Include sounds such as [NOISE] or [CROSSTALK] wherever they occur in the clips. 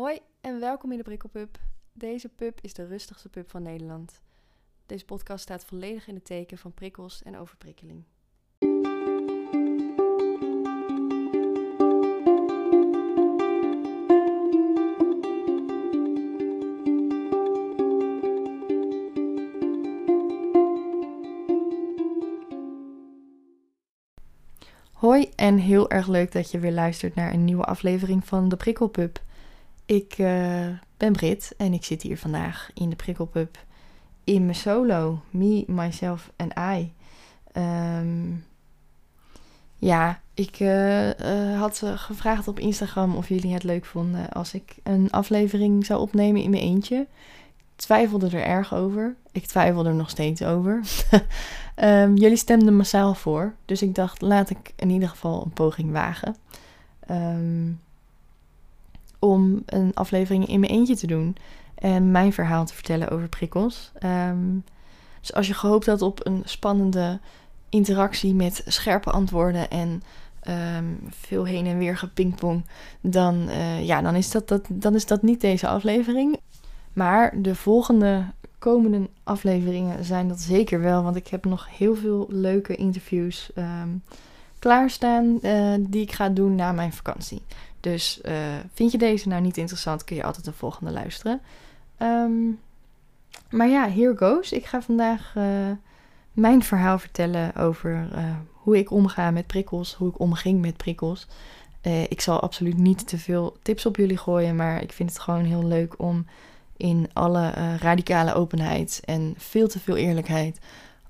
Hoi en welkom in de Prikkelpub. Deze pub is de rustigste pub van Nederland. Deze podcast staat volledig in het teken van prikkels en overprikkeling. Hoi en heel erg leuk dat je weer luistert naar een nieuwe aflevering van de Prikkelpub. Ik uh, ben Brit en ik zit hier vandaag in de Prikkelpub in mijn solo. Me, myself en I. Um, ja, ik uh, uh, had gevraagd op Instagram of jullie het leuk vonden als ik een aflevering zou opnemen in mijn eentje. Ik twijfelde er erg over. Ik twijfel er nog steeds over. um, [LAUGHS] jullie stemden massaal voor. Dus ik dacht, laat ik in ieder geval een poging wagen. Um, om een aflevering in mijn eentje te doen. En mijn verhaal te vertellen over prikkels. Um, dus als je gehoopt had op een spannende interactie met scherpe antwoorden en um, veel heen en weer gepingpong, dan, uh, ja, dan, is dat, dat, dan is dat niet deze aflevering. Maar de volgende komende afleveringen zijn dat zeker wel, want ik heb nog heel veel leuke interviews um, klaarstaan uh, die ik ga doen na mijn vakantie. Dus uh, vind je deze nou niet interessant, kun je altijd de volgende luisteren. Um, maar ja, here goes. Ik ga vandaag uh, mijn verhaal vertellen over hoe ik omga met prikkels, hoe ik omging met prikkels. ik zal absoluut niet te veel tips op jullie gooien, maar ik vind het gewoon heel leuk om in alle radicale openheid en veel te veel eerlijkheid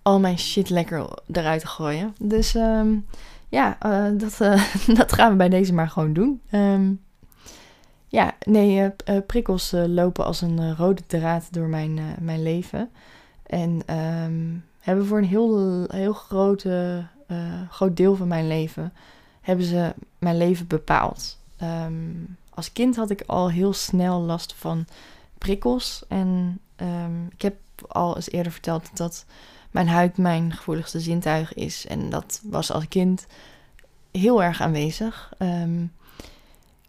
al mijn shit lekker eruit te gooien. Dus um, ja, uh, dat, uh, [LAUGHS] dat gaan we bij deze maar gewoon doen. Um, ja, nee, uh, prikkels lopen als een rode draad door mijn, mijn leven. En um, hebben voor een heel, heel grote, groot deel van mijn leven hebben ze mijn leven bepaald. Um, als kind had ik al heel snel last van prikkels. En ik heb al eens eerder verteld dat mijn huid mijn gevoeligste zintuig is. En dat was als kind heel erg aanwezig. Um,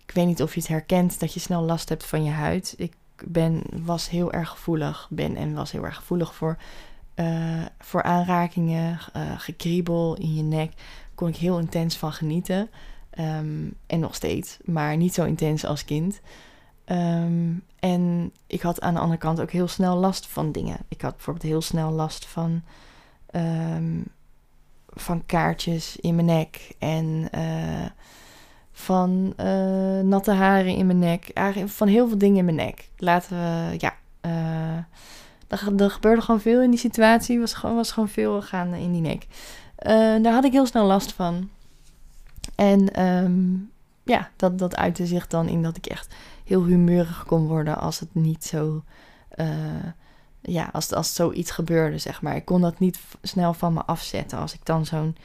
ik weet niet of je het herkent dat je snel last hebt van je huid. Ik ben, was heel erg gevoelig, ben en was heel erg gevoelig voor, uh, voor aanrakingen, uh, gekriebel in je nek. Kon ik heel intens van genieten. Um, en nog steeds, maar niet zo intens als kind. Um, en ik had aan de andere kant ook heel snel last van dingen. Ik had bijvoorbeeld heel snel last van, van kaartjes in mijn nek en uh, van uh, natte haren in mijn nek. Eigenlijk van heel veel dingen in mijn nek. Laten we, ja. Uh, er, gebeurde gewoon veel in die situatie. Was gewoon, was gewoon veel gaande in die nek. daar had ik heel snel last van. En um, ja, dat, dat uitte zich dan in dat ik echt heel humeurig kon worden als het niet zo. Ja, als, als zoiets gebeurde, zeg maar. Ik kon dat niet snel van me afzetten als ik dan zo'n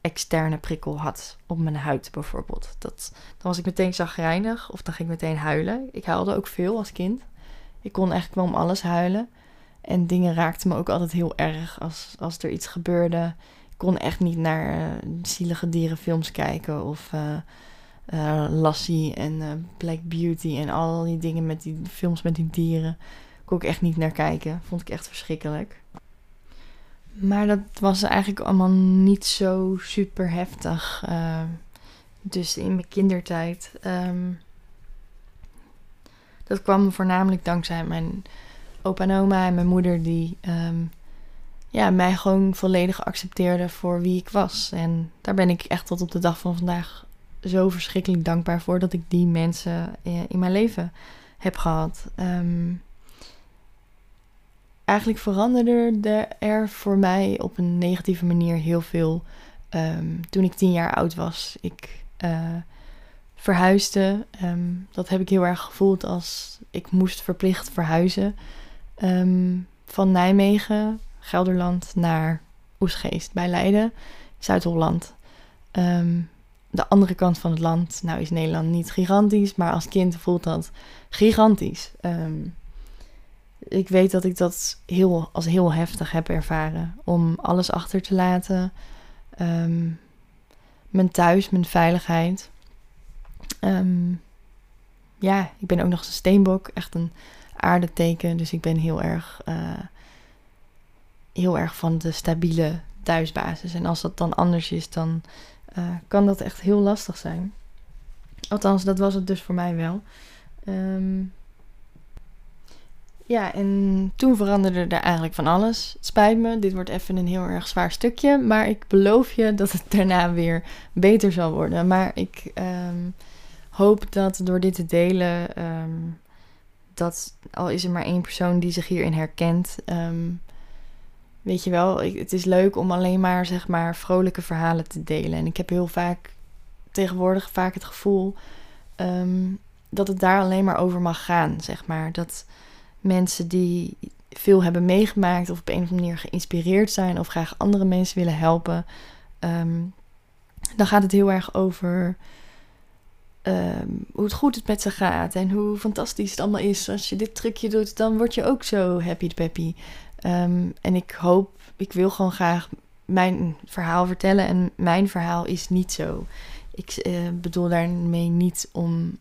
externe prikkel had op mijn huid bijvoorbeeld. Dat, dan was ik meteen zagrijnig of dan ging ik meteen huilen. Ik huilde ook veel als kind. Ik kon eigenlijk wel om alles huilen. En dingen raakten me ook altijd heel erg als, als er iets gebeurde. Ik kon echt niet naar uh, zielige dierenfilms kijken of... Uh, Lassie en Black Beauty en al die dingen met die films met die dieren. Kon ik echt niet naar kijken. Vond ik echt verschrikkelijk. Maar dat was eigenlijk allemaal niet zo super heftig. Uh, dus in mijn kindertijd. Um, dat kwam voornamelijk dankzij mijn opa en oma en mijn moeder, die um, ja, mij gewoon volledig accepteerden voor wie ik was. En daar ben ik echt tot op de dag van vandaag zo verschrikkelijk dankbaar voor dat ik die mensen in mijn leven heb gehad. Eigenlijk veranderde er voor mij op een negatieve manier heel veel um, toen ik tien jaar oud was. Ik uh, verhuisde. Um, dat heb ik heel erg gevoeld als ik moest verplicht verhuizen. van Nijmegen, Gelderland, naar Oesgeest bij Leiden, Zuid-Holland. De andere kant van het land. Nou is Nederland niet gigantisch, maar als kind voelt dat gigantisch. Ik weet dat ik dat heel, als heel heftig heb ervaren. Om alles achter te laten. Um, mijn thuis, mijn veiligheid. Um, ja, ik ben ook nog een steenbok, echt een aardeteken. Dus ik ben heel erg, uh, heel erg van de stabiele thuisbasis. En als dat dan anders is, dan uh, kan dat echt heel lastig zijn. Althans, dat was het dus voor mij wel. Um, ja, en toen veranderde er eigenlijk van alles. Spijt me, dit wordt even een heel erg zwaar stukje. Maar ik beloof je dat het [LAUGHS] daarna weer beter zal worden. Maar ik um, hoop dat door dit te delen, um, dat al is er maar één persoon die zich hierin herkent. Um, weet je wel, ik, het is leuk om alleen maar zeg maar vrolijke verhalen te delen. En ik heb heel vaak tegenwoordig vaak het gevoel dat het daar alleen maar over mag gaan, zeg maar. Dat mensen die veel hebben meegemaakt of op een of andere manier geïnspireerd zijn of graag andere mensen willen helpen, um, dan gaat het heel erg over um, hoe het goed het met ze gaat en hoe fantastisch het allemaal is. Als je dit trucje doet, dan word je ook zo happy peppy. Um, en ik hoop, ik wil gewoon graag mijn verhaal vertellen en mijn verhaal is niet zo. Ik uh, bedoel daarmee niet om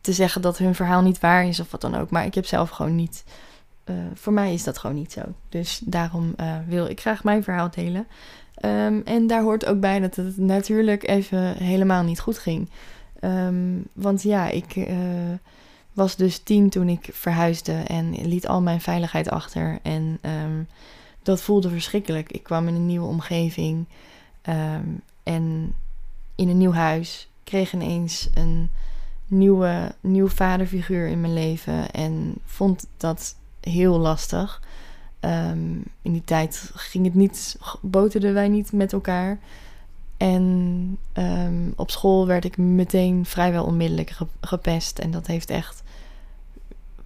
te zeggen dat hun verhaal niet waar is of wat dan ook. Maar ik heb zelf gewoon niet. Uh, voor mij is dat gewoon niet zo. Dus daarom uh, wil ik graag mijn verhaal delen. Um, en daar hoort ook bij dat het natuurlijk even helemaal niet goed ging. Um, want ja, ik uh, was dus tien toen ik verhuisde en liet al mijn veiligheid achter. En um, dat voelde verschrikkelijk. Ik kwam in een nieuwe omgeving en in een nieuw huis. Kreeg ineens een nieuwe, nieuw vaderfiguur in mijn leven. En vond dat heel lastig. Um, in die tijd ging het niet, boterden wij niet met elkaar. En um, op school werd ik meteen vrijwel onmiddellijk gepest. En dat heeft echt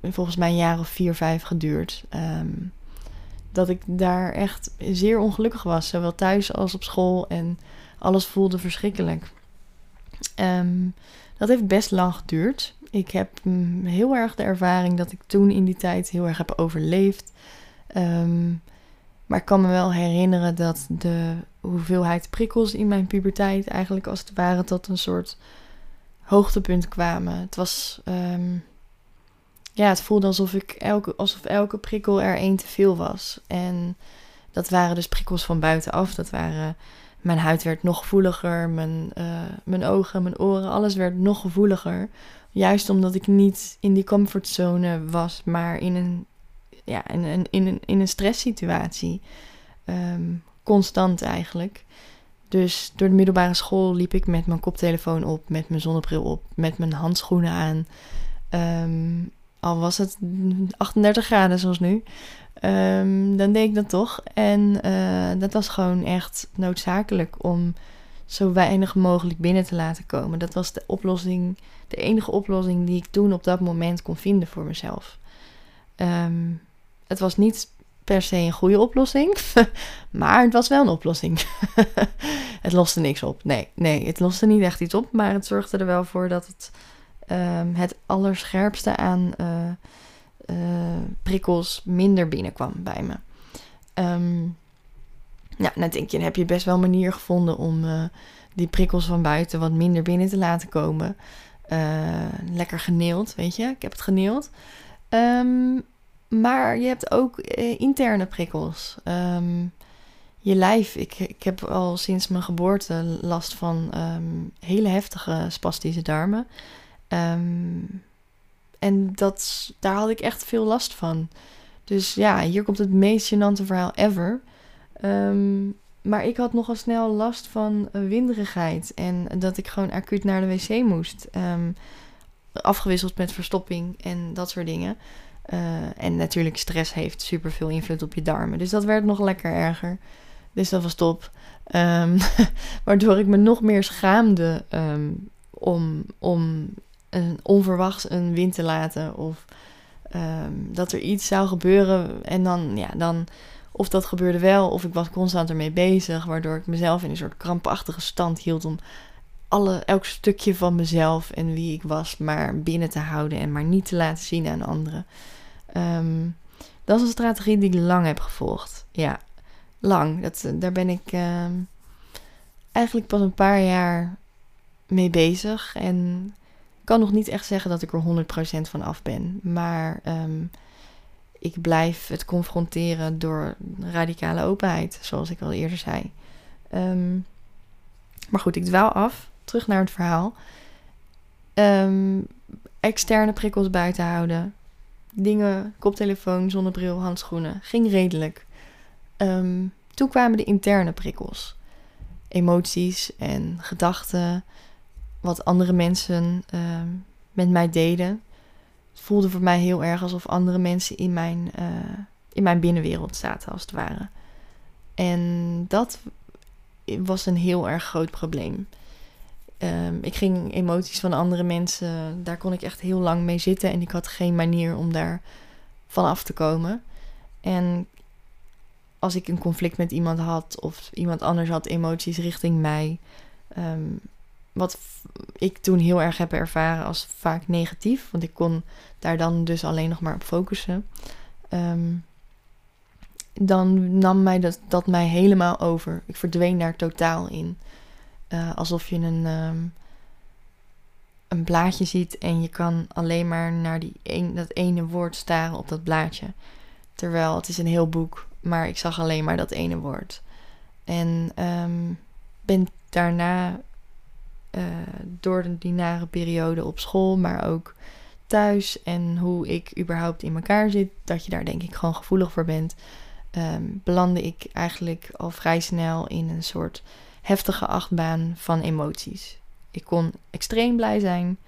volgens mij een jaar of vier, vijf geduurd. Um, dat ik daar echt zeer ongelukkig was. Zowel thuis als op school. En alles voelde verschrikkelijk. Dat heeft best lang geduurd. Ik heb mm, heel erg de ervaring dat ik toen in die tijd heel erg heb overleefd. Um, maar ik kan me wel herinneren dat de hoeveelheid prikkels in mijn puberteit eigenlijk als het ware tot een soort hoogtepunt kwamen. Het was. Um, ja, het voelde alsof, ik elke, alsof elke prikkel er één te veel was. En dat waren dus prikkels van buitenaf. Dat waren mijn huid werd nog gevoeliger, mijn, uh, mijn ogen, mijn oren, alles werd nog gevoeliger. Juist omdat ik niet in die comfortzone was, maar in een, ja, in een, in een, in een stresssituatie. Um, constant eigenlijk. Dus door de middelbare school liep ik met mijn koptelefoon op, met mijn zonnebril op, met mijn handschoenen aan. Um, al was het 38 graden zoals nu. Um, dan deed ik dat toch. En uh, dat was gewoon echt noodzakelijk om zo weinig mogelijk binnen te laten komen. Dat was de oplossing, de enige oplossing die ik toen op dat moment kon vinden voor mezelf. Um, het was niet per se een goede oplossing, [LAUGHS] maar het was wel een oplossing. [LAUGHS] het loste niks op. Nee, nee, het loste niet echt iets op, maar het zorgde er wel voor dat het um, het allerscherpste aan. Uh, uh, prikkels minder binnenkwam bij me. Um, nou denk je, dan heb je best wel een manier gevonden om uh, die prikkels van buiten wat minder binnen te laten komen. Uh, lekker geneeld, weet je. Ik heb het geneeld. Um, maar je hebt ook interne prikkels. Um, je lijf, ik, ik heb al sinds mijn geboorte last van hele heftige spastische darmen. En dat, daar had ik echt veel last van. Dus ja, hier komt het meest gênante verhaal ever. Um, maar ik had nogal snel last van winderigheid. En dat ik gewoon acuut naar de wc moest. Um, afgewisseld met verstopping en dat soort dingen. Uh, en natuurlijk, stress heeft super veel invloed op je darmen. Dus dat werd nog lekker erger. Dus dat was top. Um, [LAUGHS] waardoor ik me nog meer schaamde om, om een onverwachts een wind te laten. Of um, dat er iets zou gebeuren. En dan, ja, dan, of dat gebeurde wel, of ik was constant ermee bezig. Waardoor ik mezelf in een soort krampachtige stand hield om alle, elk stukje van mezelf en wie ik was maar binnen te houden en maar niet te laten zien aan anderen. Um, dat is een strategie die ik lang heb gevolgd. Ja, lang. Dat, daar ben ik um, eigenlijk pas een paar jaar mee bezig. En kan nog niet echt zeggen dat ik er 100% van af ben. Maar ehm, ik blijf het confronteren door radicale openheid, zoals ik al eerder zei. Ehm, maar goed, ik dwaal af. Terug naar het verhaal. Ehm, externe prikkels buiten houden. Dingen, koptelefoon, zonnebril, handschoenen. Ging redelijk. toen kwamen de interne prikkels. Emoties en gedachten wat andere mensen ehm, met mij deden. Het voelde voor mij heel erg alsof andere mensen in mijn, uh, in mijn binnenwereld zaten, als het ware. En dat was een heel erg groot probleem. Um, ik ging emoties van andere mensen, daar kon ik echt heel lang mee zitten en ik had geen manier om daar van af te komen. En als ik een conflict met iemand had of iemand anders had emoties richting mij, um, wat ik toen heel erg heb ervaren als vaak negatief. Want ik kon daar dan dus alleen nog maar op focussen. Ehm, dan nam mij dat, dat mij helemaal over. Ik verdween daar totaal in. Uh, alsof je een, ehm, een blaadje ziet en je kan alleen maar naar die een, dat ene woord staren op dat blaadje. Terwijl het is een heel boek, maar ik zag alleen maar dat ene woord. En um, ben daarna uh, door die nare periode op school, maar ook thuis en hoe ik überhaupt in elkaar zit, dat je daar denk ik gewoon gevoelig voor bent, um, belandde ik eigenlijk al vrij snel in een soort heftige achtbaan van emoties. Ik kon extreem blij zijn,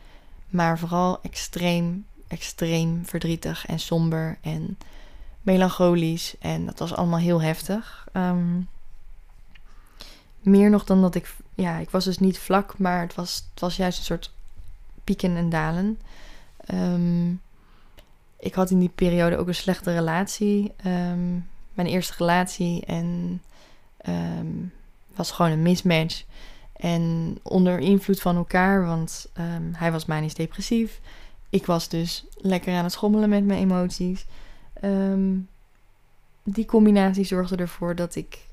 maar vooral extreem, extreem verdrietig en somber en melancholisch. En dat was allemaal heel heftig. Um, meer nog dan dat ik ja, ik was dus niet vlak, maar het was, het was juist een soort pieken en dalen. Ehm, ik had in die periode ook een slechte relatie. Ehm, mijn eerste relatie en um, was gewoon een mismatch. En onder invloed van elkaar, want hij was manisch depressief. Ik was dus lekker aan het schommelen met mijn emoties. die combinatie zorgde ervoor dat ik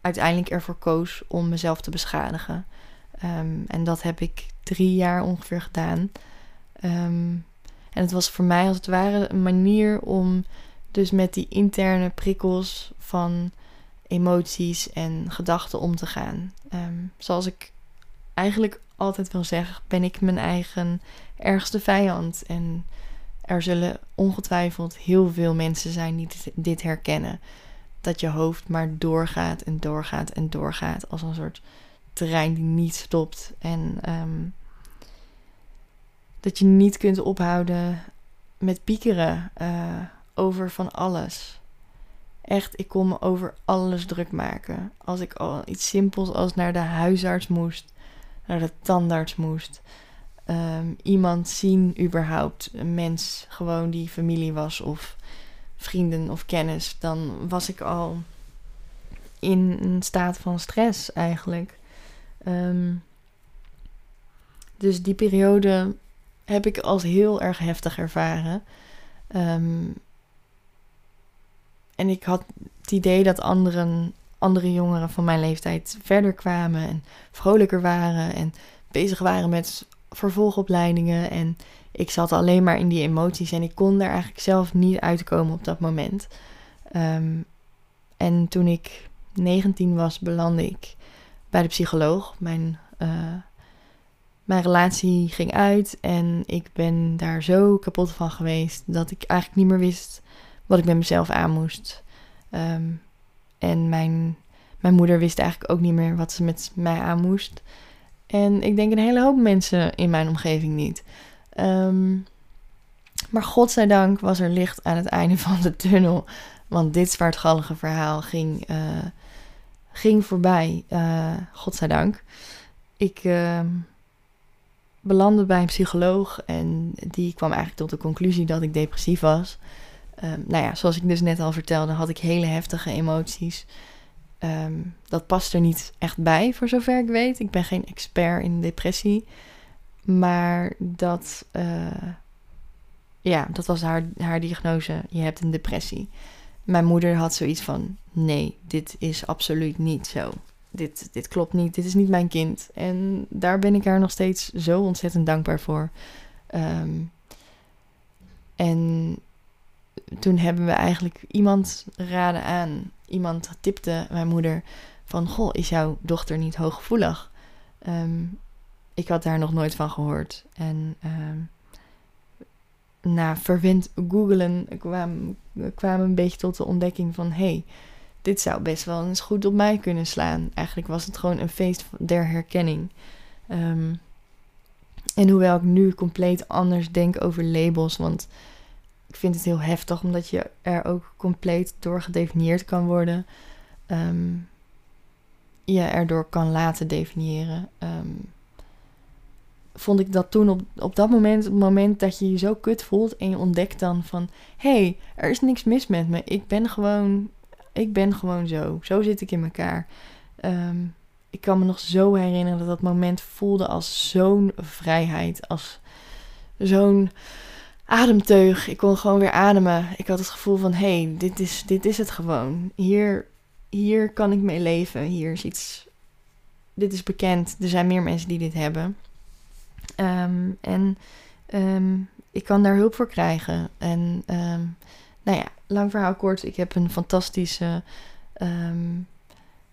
uiteindelijk ervoor koos om mezelf te beschadigen. Ehm, en dat heb ik drie jaar ongeveer gedaan. Ehm, en het was voor mij als het ware een manier om dus met die interne prikkels van emoties en gedachten om te gaan. Ehm, zoals ik eigenlijk altijd wil zeggen, ben ik mijn eigen ergste vijand. En er zullen ongetwijfeld heel veel mensen zijn die dit herkennen dat je hoofd maar doorgaat en doorgaat en doorgaat. Als een soort terrein die niet stopt. En ehm, dat je niet kunt ophouden met piekeren uh, over van alles. Echt, ik kon me over alles druk maken. Als ik al iets simpels als naar de huisarts moest, naar de tandarts moest. Ehm, iemand zien überhaupt, een mens gewoon die familie was of vrienden of kennis, dan was ik al in een staat van stress eigenlijk. Ehm, dus die periode heb ik als heel erg heftig ervaren. Ehm, en ik had het idee dat anderen, andere jongeren van mijn leeftijd verder kwamen en vrolijker waren en bezig waren met vervolgopleidingen. En ik zat alleen maar in die emoties en ik kon daar eigenlijk zelf niet uitkomen op dat moment. Ehm, en toen ik 19 was, belandde ik bij de psycholoog. Mijn, uh, mijn relatie ging uit en ik ben daar zo kapot van geweest dat ik eigenlijk niet meer wist wat ik met mezelf aan moest. Ehm, en mijn, mijn moeder wist eigenlijk ook niet meer wat ze met mij aan moest. En ik denk een hele hoop mensen in mijn omgeving niet. Um, maar godzijdank was er licht aan het einde van de tunnel. Want dit zwaartgallige verhaal ging, uh, ging voorbij. Uh, godzijdank. Ik uh, belandde bij een psycholoog. En die kwam eigenlijk tot de conclusie dat ik depressief was. Um, nou ja, zoals ik dus net al vertelde, had ik hele heftige emoties. Dat past er niet echt bij, voor zover ik weet. Ik ben geen expert in depressie. Maar dat, uh, ja, dat was haar, haar diagnose. Je hebt een depressie. Mijn moeder had zoiets van: nee, dit is absoluut niet zo. dit, dit klopt niet, dit is niet mijn kind. En daar ben ik haar nog steeds zo ontzettend dankbaar voor. Ehm, en toen hebben we eigenlijk iemand raden aan. Iemand tipte mijn moeder van, goh, is jouw dochter niet hooggevoelig? Um, ik had daar nog nooit van gehoord. En um, na verwend googelen kwam, kwam een beetje tot de ontdekking van... hey, dit zou best wel eens goed op mij kunnen slaan. Eigenlijk was het gewoon een feest der herkenning. Um, en hoewel ik nu compleet anders denk over labels... want ik vind het heel heftig omdat je er ook compleet door gedefinieerd kan worden... Um, je erdoor kan laten definiëren. Vond ik dat toen op, op dat moment, het moment dat je je zo kut voelt en je ontdekt dan van, hé, hey, er is niks mis met me. Ik ben gewoon, ik ben gewoon zo. Zo zit ik in elkaar. Um, ik kan me nog zo herinneren dat dat moment voelde als zo'n vrijheid, als zo'n ademteug. Ik kon gewoon weer ademen. Ik had het gevoel van, hé, hey, dit, is, dit is het gewoon. Hier, hier kan ik mee leven. Hier is iets, dit is bekend. Er zijn meer mensen die dit hebben. Um, en um, ik kan daar hulp voor krijgen. En um, nou ja, lang verhaal kort. Ik heb een fantastische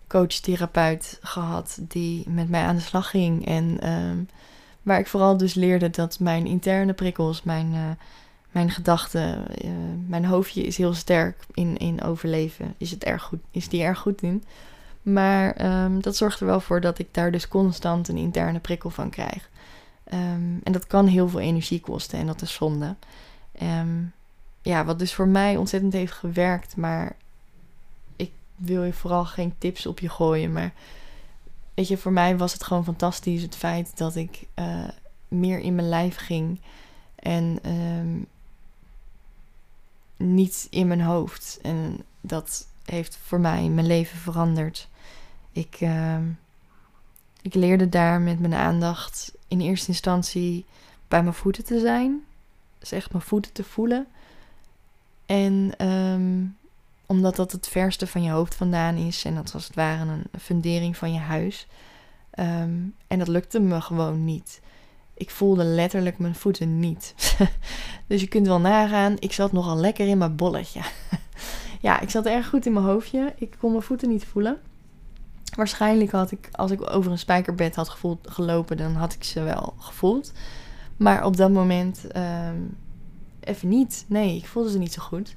coach-therapeut gehad die met mij aan de slag ging. En waar ik vooral dus leerde dat mijn interne prikkels, mijn, uh, mijn gedachten, uh, mijn hoofdje is heel sterk in, in overleven. Is, het erg goed, is die erg goed in. Maar dat zorgt er wel voor dat ik daar dus constant een interne prikkel van krijg. Um, en dat kan heel veel energie kosten en dat is zonde. Um, ja, wat dus voor mij ontzettend heeft gewerkt, maar ik wil je vooral geen tips op je gooien. Maar weet je, voor mij was het gewoon fantastisch het feit dat ik uh, meer in mijn lijf ging en um, niet in mijn hoofd. En dat heeft voor mij mijn leven veranderd. Ik, ik leerde daar met mijn aandacht in eerste instantie bij mijn voeten te zijn. Dus echt mijn voeten te voelen. En um, omdat dat het verste van je hoofd vandaan is. En dat was het ware een fundering van je huis. Um, en dat lukte me gewoon niet. Ik voelde letterlijk mijn voeten niet. [LAUGHS] dus je kunt wel nagaan, ik zat nogal lekker in mijn bolletje. [LAUGHS] ja, ik zat erg goed in mijn hoofdje. Ik kon mijn voeten niet voelen. Waarschijnlijk had ik, als ik over een spijkerbed had gevoeld, gelopen, dan had ik ze wel gevoeld. Maar op dat moment um, even niet. Nee, ik voelde ze niet zo goed.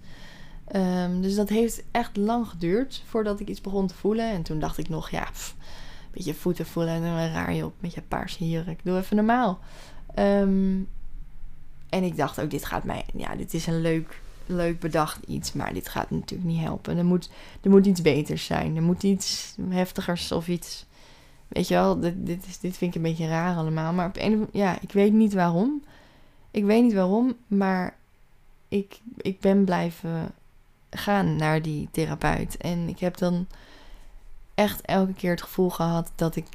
Um, dus dat heeft echt lang geduurd voordat ik iets begon te voelen. En toen dacht ik nog, ja, pff, een beetje voeten voelen en dan raar je op met je paarse jurk. Doe even normaal. Um, en ik dacht ook, dit gaat mij, ja, dit is een leuk leuk bedacht iets, maar dit gaat natuurlijk niet helpen. Er moet, er moet iets beters zijn. Er moet iets heftigers of iets. Weet je wel, dit, dit, vind ik een beetje raar allemaal. Maar op een ja, ik weet niet waarom. Ik weet niet waarom, maar ik, ik ben blijven gaan naar die therapeut. En ik heb dan echt elke keer het gevoel gehad dat ik,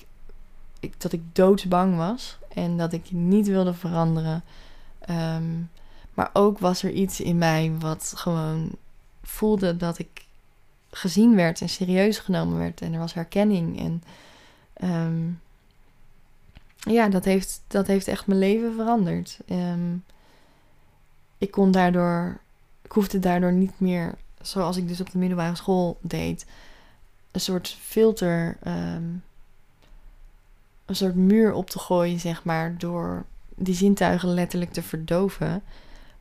ik, dat ik doodsbang was. En dat ik niet wilde veranderen. Um, maar ook was er iets in mij wat gewoon voelde dat ik gezien werd en serieus genomen werd. En er was herkenning. En um, ja, dat heeft, dat heeft echt mijn leven veranderd. Um, ik kon daardoor, ik hoefde daardoor niet meer, zoals ik dus op de middelbare school deed, een soort filter, um, een soort muur op te gooien, zeg maar, door die zintuigen letterlijk te verdoven.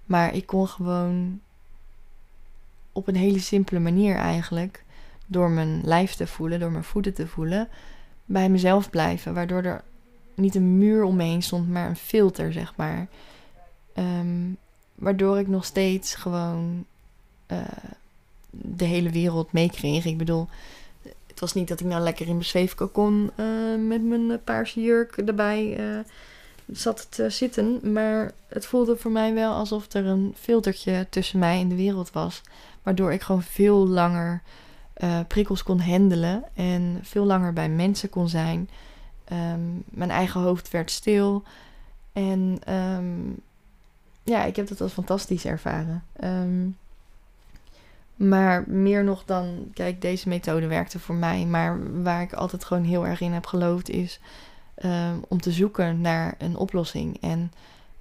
Maar ik kon gewoon op een hele simpele manier eigenlijk, door mijn lijf te voelen, door mijn voeten te voelen, bij mezelf blijven. Waardoor er niet een muur omheen stond, maar een filter, zeg maar. Ehm, waardoor ik nog steeds gewoon uh, de hele wereld meekreeg. Ik bedoel, het was niet dat ik nou lekker in mijn zweefkokon uh, met mijn paarse jurk erbij uh, zat te zitten. Maar het voelde voor mij wel alsof er een filtertje tussen mij en de wereld was. Waardoor ik gewoon veel langer uh, prikkels kon handelen. En veel langer bij mensen kon zijn. Um, mijn eigen hoofd werd stil. En um, ja, ik heb dat als fantastisch ervaren. Um, Maar meer nog dan, kijk, deze methode werkte voor mij. Maar waar ik altijd gewoon heel erg in heb geloofd is ehm, om te zoeken naar een oplossing. En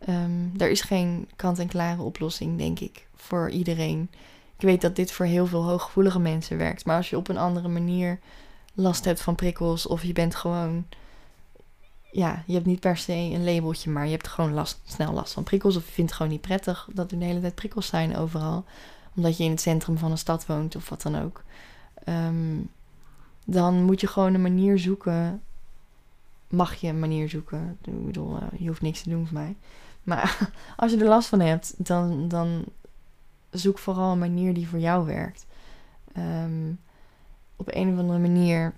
um, er is geen kant-en-klare oplossing, denk ik, voor iedereen. Ik weet dat dit voor heel veel hooggevoelige mensen werkt. Maar als je op een andere manier last hebt van prikkels of je bent gewoon ja, je hebt niet per se een labeltje, maar je hebt gewoon last, snel last van prikkels. Of je vindt het gewoon niet prettig dat er de hele tijd prikkels zijn overal. Omdat je in het centrum van een stad woont of wat dan ook. Ehm, dan moet je gewoon een manier zoeken. Mag je een manier zoeken? Ik bedoel, uh, je hoeft niks te doen voor mij. Maar [LAUGHS] als je er last van hebt, dan, dan zoek vooral een manier die voor jou werkt. Ehm, op een of andere manier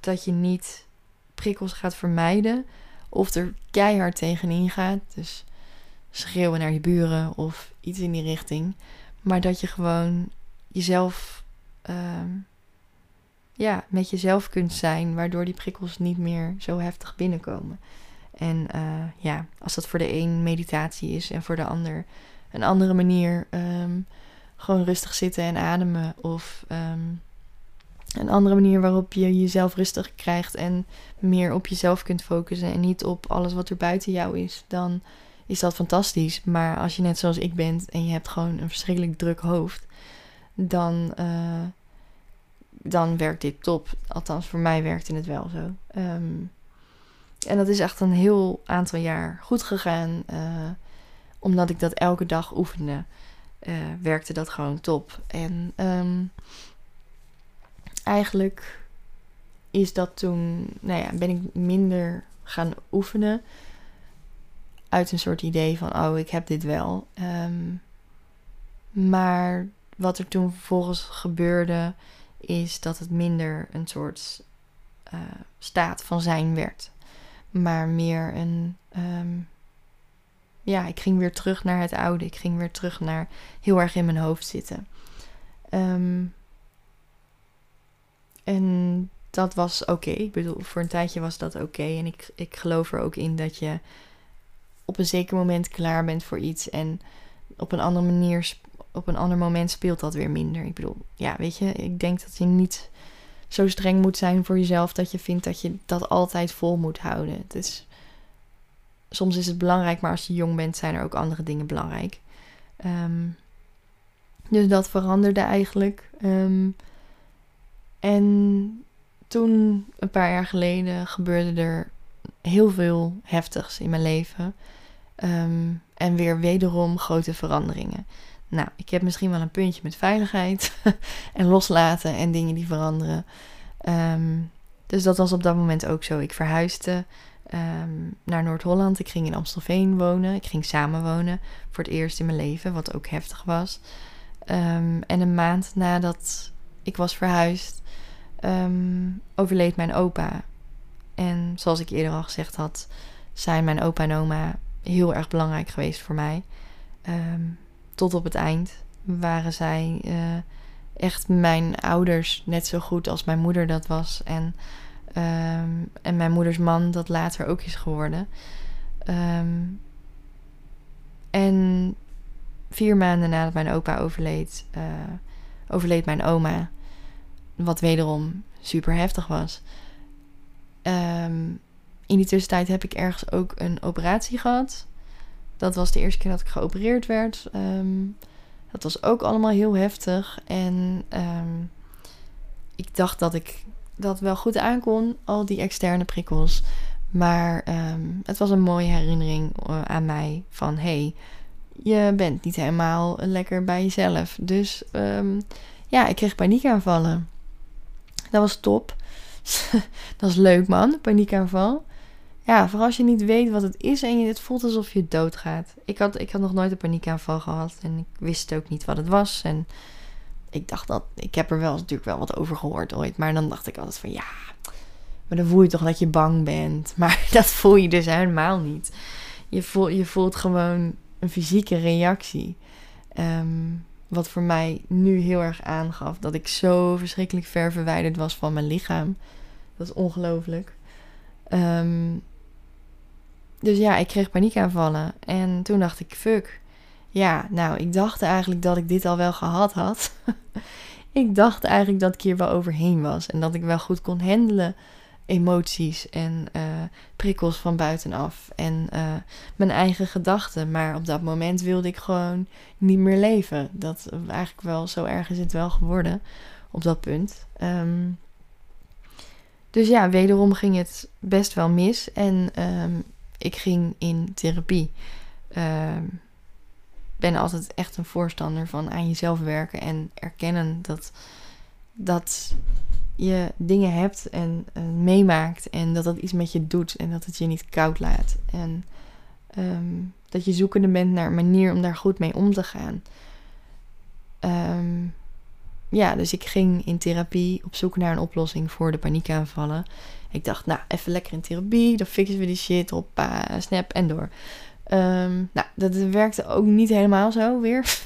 dat je niet prikkels gaat vermijden. Of er keihard tegenin gaat. Dus schreeuwen naar je buren of iets in die richting. Maar dat je gewoon jezelf. Uh, ja, met jezelf kunt zijn. Waardoor die prikkels niet meer zo heftig binnenkomen. En uh, ja, als dat voor de een meditatie is en voor de ander een andere manier. Um, gewoon rustig zitten en ademen. Of um, een andere manier waarop je jezelf rustig krijgt en meer op jezelf kunt focussen en niet op alles wat er buiten jou is, dan is dat fantastisch. Maar als je net zoals ik bent en je hebt gewoon een verschrikkelijk druk hoofd, dan, uh, dan werkt dit top. Althans, voor mij werkte het wel zo. Um, en dat is echt een heel aantal jaar goed gegaan, uh, omdat ik dat elke dag oefende. Uh, werkte dat gewoon top. En um, eigenlijk is dat toen, nou ja, ben ik minder gaan oefenen. Uit een soort idee van, oh, ik heb dit wel. Um, maar wat er toen vervolgens gebeurde, is dat het minder een soort uh, staat van zijn werd. Maar meer een. Um, ja, ik ging weer terug naar het oude. Ik ging weer terug naar heel erg in mijn hoofd zitten. Um, en dat was oké. Ik bedoel, voor een tijdje was dat oké. En ik, ik geloof er ook in dat je op een zeker moment klaar bent voor iets. En op een andere manier, op een ander moment speelt dat weer minder. Ik bedoel, ja, weet je, ik denk dat je niet zo streng moet zijn voor jezelf dat je vindt dat je dat altijd vol moet houden. Het is, soms is het belangrijk, maar als je jong bent, zijn er ook andere dingen belangrijk. Um, dus dat veranderde eigenlijk. Um, en toen, een paar jaar geleden, gebeurde er heel veel heftigs in mijn leven. Ehm, en weer wederom grote veranderingen. Nou, ik heb misschien wel een puntje met veiligheid [LAUGHS] en loslaten en dingen die veranderen. Ehm, dus dat was op dat moment ook zo. Ik verhuisde ehm, naar Noord-Holland. Ik ging in Amstelveen wonen. Ik ging samenwonen voor het eerst in mijn leven, wat ook heftig was. en een maand nadat ik was verhuisd, overleed mijn opa. En zoals ik eerder al gezegd had, zijn mijn opa en oma heel erg belangrijk geweest voor mij. Tot op het eind waren zij uh, echt mijn ouders net zo goed als mijn moeder dat was. En, um, en mijn moeders man dat later ook is geworden. Um, en vier maanden nadat mijn opa overleed, uh, overleed mijn oma. Wat wederom super heftig was. Um, in die tussentijd heb ik ergens ook een operatie gehad. Dat was de eerste keer dat ik geopereerd werd. Um, dat was ook allemaal heel heftig. En um, ik dacht dat ik dat wel goed aankon, al die externe prikkels. Maar het was een mooie herinnering uh, aan mij van hey, je bent niet helemaal lekker bij jezelf. Dus ja, ik kreeg paniekaanvallen. Dat was top. [LAUGHS] dat is leuk, man. Paniekaanval. Ja, vooral als je niet weet wat het is en je het voelt alsof je doodgaat. Ik had, ik had nog nooit een paniekaanval gehad en ik wist ook niet wat het was. En ik dacht dat, ik heb er wel natuurlijk wel wat over gehoord ooit. Maar dan dacht ik altijd van ja, maar dan voel je toch dat je bang bent. [LAUGHS] Maar dat voel je dus helemaal niet. Je, voel, je voelt gewoon een fysieke reactie. Um, wat voor mij nu heel erg aangaf dat ik zo verschrikkelijk ver verwijderd was van mijn lichaam. Dat is ongelooflijk. Um, dus ja, ik kreeg paniekaanvallen. En toen dacht ik, fuck, ja, nou, ik dacht eigenlijk dat ik dit al wel gehad had. [LAUGHS] ik dacht eigenlijk dat ik hier wel overheen was en dat ik wel goed kon handelen emoties en uh, prikkels van buitenaf en uh, mijn eigen gedachten. Maar op dat moment wilde ik gewoon niet meer leven. Dat eigenlijk wel zo erg is het wel geworden op dat punt. Um, dus ja, wederom ging het best wel mis en um, ik ging in therapie. Um, ben altijd echt een voorstander van aan jezelf werken en erkennen dat, dat je dingen hebt en uh, meemaakt en dat dat iets met je doet en dat het je niet koud laat. En um, dat je zoekende bent naar een manier om daar goed mee om te gaan. Um, ja, dus ik ging in therapie op zoek naar een oplossing voor de paniekaanvallen. Ik dacht, nou, even lekker in therapie, dan fixen we die shit op, snap en door. Um, nou, dat werkte ook niet helemaal zo weer.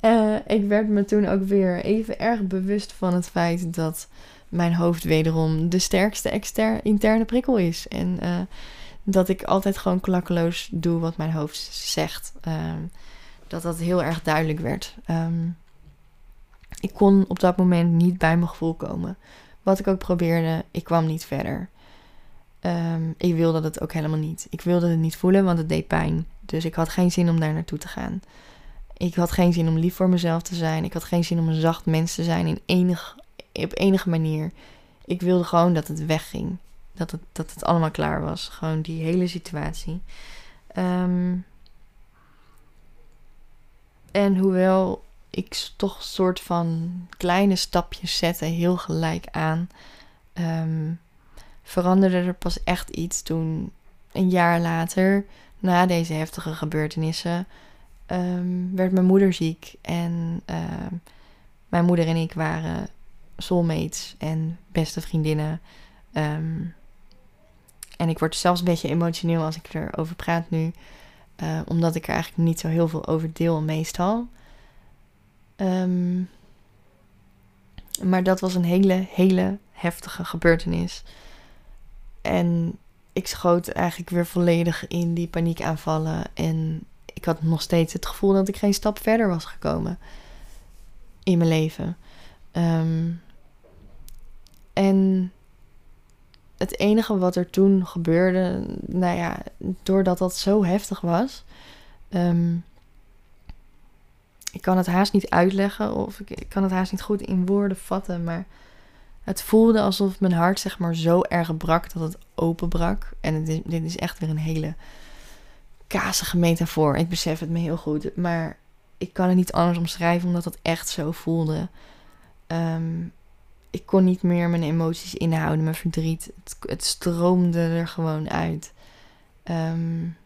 uh, [LAUGHS] ik werd me toen ook weer even erg bewust van het feit dat mijn hoofd wederom de sterkste interne prikkel is. En uh, dat ik altijd gewoon klakkeloos doe wat mijn hoofd zegt. Um, dat dat heel erg duidelijk werd. Um, ik kon op dat moment niet bij mijn gevoel komen. Wat ik ook probeerde, ik kwam niet verder. Um, ik wilde het ook helemaal niet. Ik wilde het niet voelen, want het deed pijn. Dus ik had geen zin om daar naartoe te gaan. Ik had geen zin om lief voor mezelf te zijn. Ik had geen zin om een zacht mens te zijn in enig, op enige manier. Ik wilde gewoon dat het wegging. Dat het, dat het allemaal klaar was. Gewoon die hele situatie. Um, en hoewel ik toch soort van kleine stapjes zette, heel gelijk aan. Um, veranderde er pas echt iets toen een jaar later, na deze heftige gebeurtenissen, um, werd mijn moeder ziek. En uh, mijn moeder en ik waren soulmates en beste vriendinnen. En ik word zelfs een beetje emotioneel als ik erover praat nu. Uh, omdat ik er eigenlijk niet zo heel veel over deel meestal. Um, maar dat was een hele, hele heftige gebeurtenis. En ik schoot eigenlijk weer volledig in die paniekaanvallen. En ik had nog steeds het gevoel dat ik geen stap verder was gekomen in mijn leven. Um, en het enige wat er toen gebeurde, nou ja, doordat dat zo heftig was, um, ik kan het haast niet uitleggen of ik, kan het haast niet goed in woorden vatten, maar het voelde alsof mijn hart zeg maar zo erg brak dat het openbrak. En het dit is echt weer een hele kazige metafoor. Ik besef het me heel goed, maar ik kan het niet anders omschrijven omdat het echt zo voelde. Um, ik kon niet meer mijn emoties inhouden, mijn verdriet. Het, stroomde er gewoon uit. Um,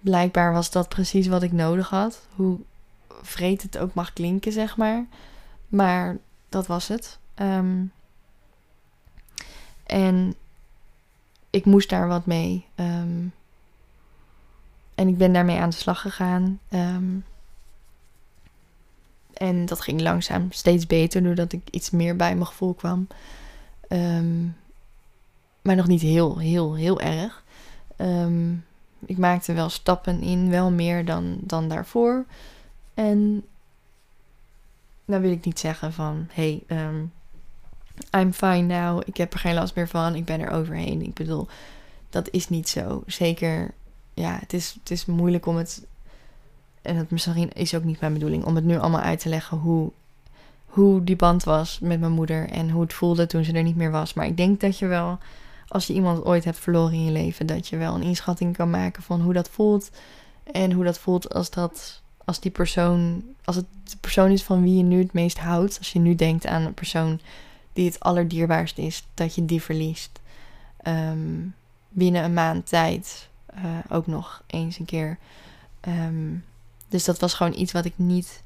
blijkbaar was dat precies wat ik nodig had. Hoe vreed het ook mag klinken, zeg maar. Maar dat was het. Um, en ik moest daar wat mee. Um, en ik ben daarmee aan de slag gegaan. Um, en dat ging langzaam steeds beter doordat ik iets meer bij mijn gevoel kwam. Maar nog niet heel, heel, heel erg. Ik maakte wel stappen in, wel meer dan, dan daarvoor. En dan wil ik niet zeggen van, hey, um, I'm fine now, ik heb er geen last meer van, ik ben er overheen. Ik bedoel, dat is niet zo. Zeker, ja, het is, het is moeilijk om het, en het misschien is ook niet mijn bedoeling, om het nu allemaal uit te leggen hoe, hoe die band was met mijn moeder en hoe het voelde toen ze er niet meer was. Maar ik denk dat je wel, als je iemand ooit hebt verloren in je leven, dat je wel een inschatting kan maken van hoe dat voelt. En hoe dat voelt als dat als die persoon, als het de persoon is van wie je nu het meest houdt, als je nu denkt aan een persoon die het allerdierbaarst is, dat je die verliest. Um, binnen een maand tijd uh, ook nog eens een keer. Um, dus dat was gewoon iets wat ik niet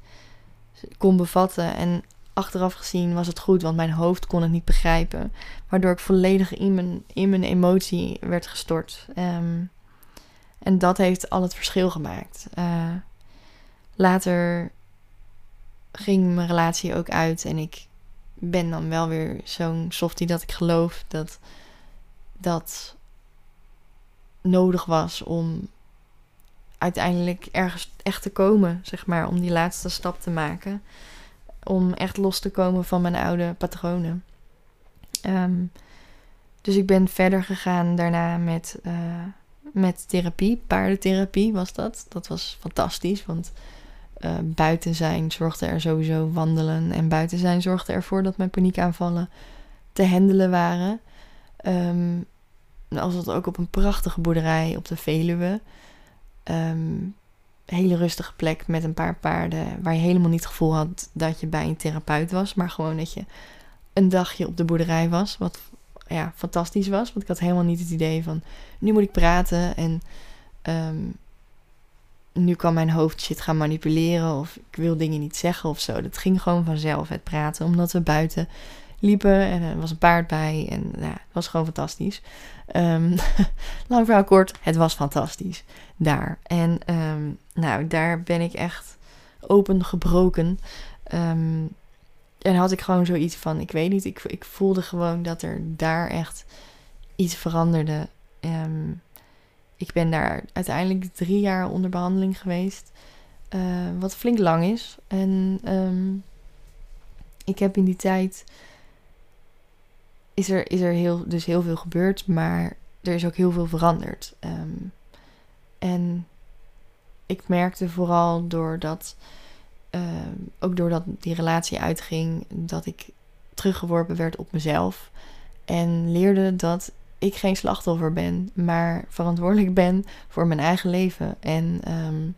kon bevatten. En achteraf gezien was het goed, want mijn hoofd kon het niet begrijpen. Waardoor ik volledig in mijn, in mijn emotie werd gestort. Um, en dat heeft al het verschil gemaakt. Uh, later ging mijn relatie ook uit en ik ben dan wel weer zo'n softie dat ik geloof dat dat nodig was om uiteindelijk ergens echt te komen, zeg maar, om die laatste stap te maken. Om echt los te komen van mijn oude patronen. Ehm, dus ik ben verder gegaan daarna met, uh, met therapie. Paardentherapie was dat. Dat was fantastisch, want uh, buiten zijn zorgde er sowieso wandelen. En buiten zijn zorgde ervoor dat mijn paniekaanvallen te handelen waren. Um, als het ook op een prachtige boerderij op de Veluwe. Um, hele rustige plek met een paar paarden. Waar je helemaal niet het gevoel had dat je bij een therapeut was. Maar gewoon dat je een dagje op de boerderij was. Wat ja, fantastisch was. Want ik had helemaal niet het idee van nu moet ik praten. En um, nu kan mijn hoofd shit gaan manipuleren. Of ik wil dingen niet zeggen of zo. Dat ging gewoon vanzelf, het praten. Omdat we buiten liepen en er was een paard bij. En ja, het was gewoon fantastisch. Um, [LAUGHS] lang verhaal kort, het was fantastisch daar. En um, nou, daar ben ik echt open gebroken. Um, en had ik gewoon zoiets van, ik weet niet, ik, ik voelde gewoon dat er daar echt iets veranderde. Ik ben daar uiteindelijk drie jaar onder behandeling geweest. Uh, wat flink lang is. En ik heb in die tijd is er, is er heel, dus heel veel gebeurd, maar er is ook heel veel veranderd. Um, en ik merkte vooral doordat, um, ook doordat die relatie uitging, dat ik teruggeworpen werd op mezelf. En leerde dat ik geen slachtoffer ben, maar verantwoordelijk ben voor mijn eigen leven. En um,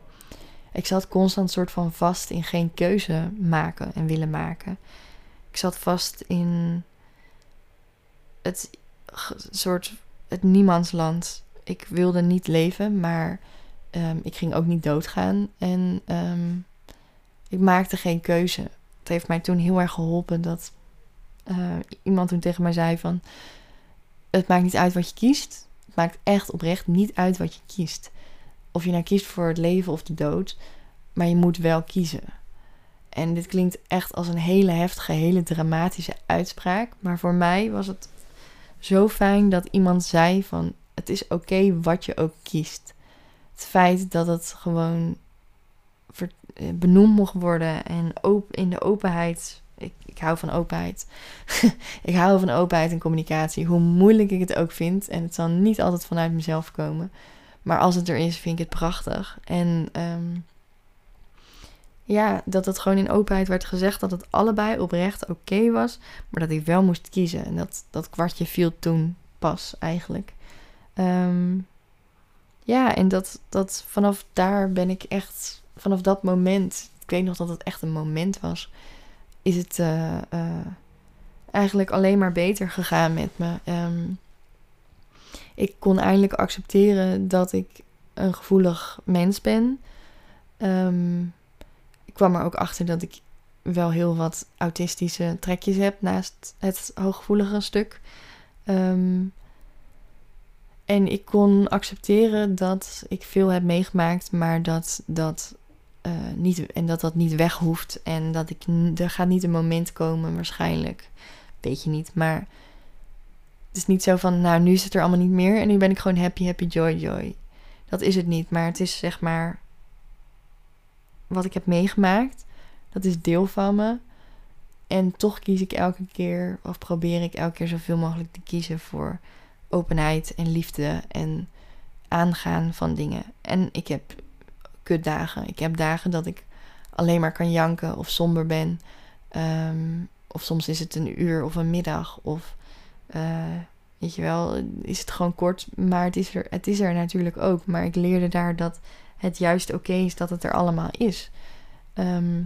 ik zat constant soort van vast in geen keuze maken en willen maken. Ik zat vast in het soort het niemandsland. Ik wilde niet leven, maar um, ik ging ook niet doodgaan. En um, ik maakte geen keuze. Het heeft mij toen heel erg geholpen dat uh, iemand toen tegen mij zei van... Het maakt niet uit wat je kiest. Het maakt echt oprecht niet uit wat je kiest. Of je nou kiest voor het leven of de dood. Maar je moet wel kiezen. En dit klinkt echt als een hele heftige, hele dramatische uitspraak. Maar voor mij was het zo fijn dat iemand zei van het is oké wat je ook kiest. Het feit dat het gewoon eh, benoemd mocht worden en in de openheid. Ik, hou van openheid. [LAUGHS] ik hou van openheid en communicatie. Hoe moeilijk ik het ook vind. En het zal niet altijd vanuit mezelf komen. Maar als het er is, vind ik het prachtig. En um, ja, dat het gewoon in openheid werd gezegd dat het allebei oprecht oké was, maar dat ik wel moest kiezen. En dat, dat kwartje viel toen pas eigenlijk. Um, ja, en dat, dat vanaf daar ben ik echt, vanaf dat moment, ik weet nog dat het echt een moment was, is het uh, uh, eigenlijk alleen maar beter gegaan met me. Um, ik kon eindelijk accepteren dat ik een gevoelig mens ben. Um, kwam er ook achter dat ik wel heel wat autistische trekjes heb naast het hooggevoelige stuk. Um, en ik kon accepteren dat ik veel heb meegemaakt, maar dat dat, uh, niet, en dat, dat niet weg hoeft. En dat ik, er gaat niet een moment komen, waarschijnlijk. Weet je niet. Maar het is niet zo van, nou, nu is het er allemaal niet meer. En nu ben ik gewoon happy, happy, joy, joy. Dat is het niet. Maar het is zeg maar wat ik heb meegemaakt. Dat is deel van me. En toch kies ik elke keer, of probeer ik elke keer zoveel mogelijk te kiezen voor openheid en liefde en aangaan van dingen. En ik heb kutdagen. Ik heb dagen dat ik alleen maar kan janken of somber ben. Ehm, of soms is het een uur of een middag. Of uh, weet je wel, is het gewoon kort. Maar het is, er, het is er natuurlijk ook. Maar ik leerde daar dat het juist oké is dat het er allemaal is. Ehm,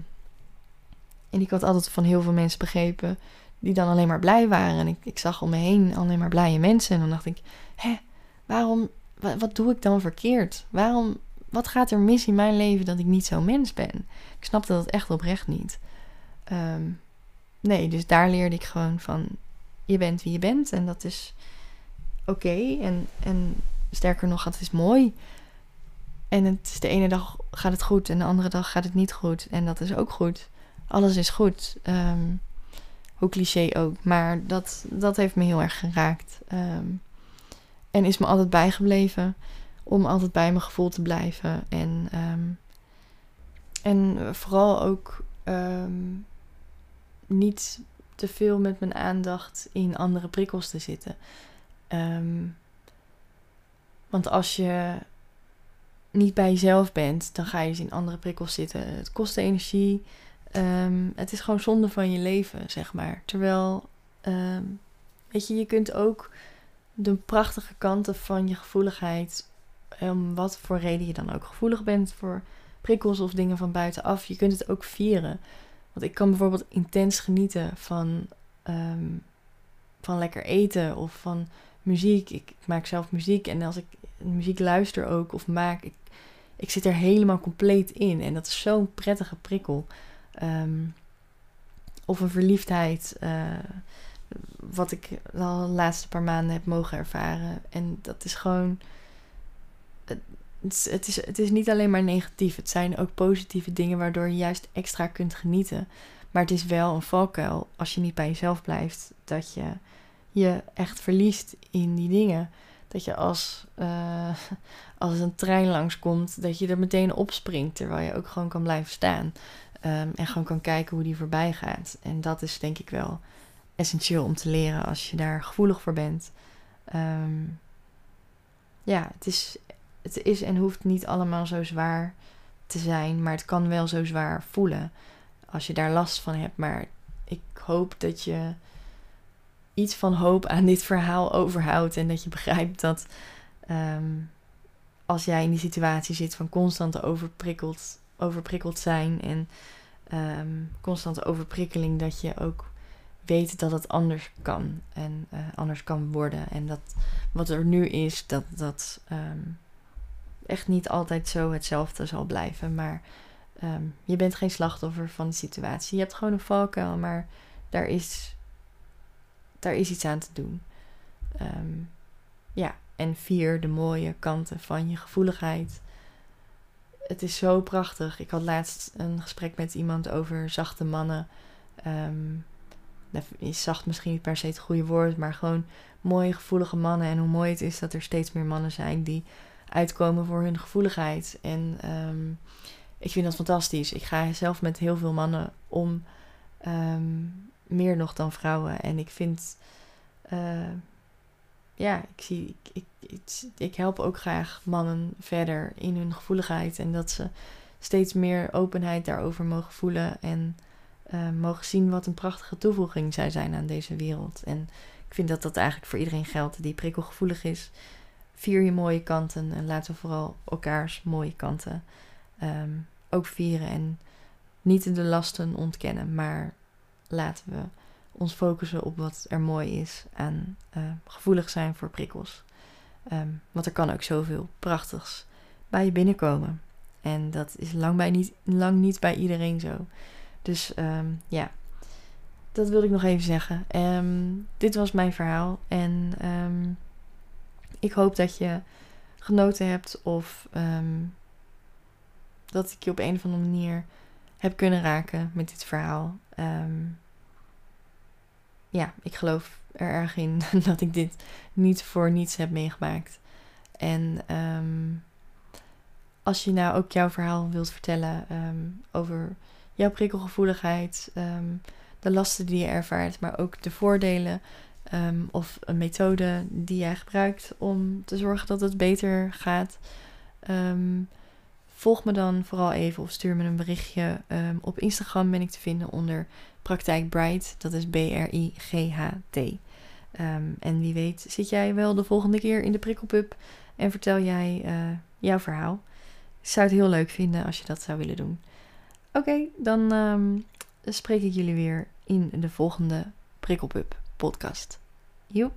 en ik had altijd van heel veel mensen begrepen die dan alleen maar blij waren. En ik, ik zag om me heen alleen maar blije mensen. En dan dacht ik, hè, waarom, wat, doe ik dan verkeerd? Waarom, wat gaat er mis in mijn leven dat ik niet zo'n mens ben? Ik snapte dat echt oprecht niet. Ehm, nee, dus daar leerde ik gewoon van, je bent wie je bent en dat is oké. En, en sterker nog, het is mooi. En het is de ene dag gaat het goed en de andere dag gaat het niet goed. En dat is ook goed. Alles is goed. Um, hoe cliché ook. Maar dat, dat heeft me heel erg geraakt. Um, en is me altijd bijgebleven. Om altijd bij mijn gevoel te blijven. En, ehm, en vooral ook ehm, niet te veel met mijn aandacht in andere prikkels te zitten. Ehm, want als je niet bij jezelf bent, dan ga je dus in andere prikkels zitten. Het kost energie. het is gewoon zonde van je leven, zeg maar. Terwijl, weet je, je kunt ook de prachtige kanten van je gevoeligheid om wat voor reden je dan ook gevoelig bent voor prikkels of dingen van buitenaf. Je kunt het ook vieren. Want ik kan bijvoorbeeld intens genieten van, ehm, van lekker eten of van muziek. Ik, maak zelf muziek en als ik muziek luister ook of maak, ik, ik zit er helemaal compleet in. En dat is zo'n prettige prikkel. Ehm, of een verliefdheid, uh, wat ik al de laatste paar maanden heb mogen ervaren. En dat is gewoon het het, is, het is niet alleen maar negatief. Het zijn ook positieve dingen waardoor je juist extra kunt genieten. Maar het is wel een valkuil als je niet bij jezelf blijft. Dat je je echt verliest in die dingen. Dat je als, uh, als een trein langskomt, dat je er meteen opspringt. Terwijl je ook gewoon kan blijven staan. Ehm, en gewoon kan kijken hoe die voorbij gaat. En dat is denk ik wel essentieel om te leren als je daar gevoelig voor bent. Ehm, ja, het is het is en hoeft niet allemaal zo zwaar te zijn, maar het kan wel zo zwaar voelen als je daar last van hebt. Maar ik hoop dat je iets van hoop aan dit verhaal overhoudt en dat je begrijpt dat ehm, als jij in die situatie zit van constant overprikkeld, overprikkeld zijn en um, constante overprikkeling, dat je ook weet dat het anders kan en uh, anders kan worden. En dat wat er nu is, dat dat ehm, echt niet altijd zo hetzelfde zal blijven. Maar ehm, je bent geen slachtoffer van de situatie. Je hebt gewoon een valkuil, maar daar is, daar is iets aan te doen. Ehm, ja, en vier, de mooie kanten van je gevoeligheid. Het is zo prachtig. Ik had laatst een gesprek met iemand over zachte mannen. Um, zacht misschien niet per se het goede woord, maar gewoon mooie, gevoelige mannen. En hoe mooi het is dat er steeds meer mannen zijn die uitkomen voor hun gevoeligheid. En um, ik vind dat fantastisch. Ik ga zelf met heel veel mannen om, um, meer nog dan vrouwen. En ik vind, uh, ja, ik zie, ik, ik, ik, help ook graag mannen verder in hun gevoeligheid. En dat ze steeds meer openheid daarover mogen voelen. En uh, mogen zien wat een prachtige toevoeging zij zijn aan deze wereld. En ik vind dat dat eigenlijk voor iedereen geldt die prikkelgevoelig is vier je mooie kanten en laten we vooral elkaars mooie kanten um, ook vieren. En niet de lasten ontkennen, maar laten we ons focussen op wat er mooi is aan uh, gevoelig zijn voor prikkels. Um, want er kan ook zoveel prachtigs bij je binnenkomen. En dat is lang, bij niet, lang niet bij iedereen zo. Dus um, ja, dat wilde ik nog even zeggen. Dit was mijn verhaal. En ik hoop dat je genoten hebt of um, dat ik je op een of andere manier heb kunnen raken met dit verhaal. Um, ja, ik geloof er erg in [LAUGHS] dat ik dit niet voor niets heb meegemaakt. En um, als je nou ook jouw verhaal wilt vertellen over jouw prikkelgevoeligheid, de lasten die je ervaart, maar ook de voordelen Ehm, of een methode die jij gebruikt om te zorgen dat het beter gaat. Ehm, volg me dan vooral even of stuur me een berichtje. Um, op Instagram ben ik te vinden onder Praktijk Bright. Dat is B-R-I-G-H-T. en wie weet zit jij wel de volgende keer in de prikkelpub en vertel jij uh, jouw verhaal. Ik zou het heel leuk vinden als je dat zou willen doen. Oké, dan spreek ik jullie weer in de volgende prikkelpub podcast. you.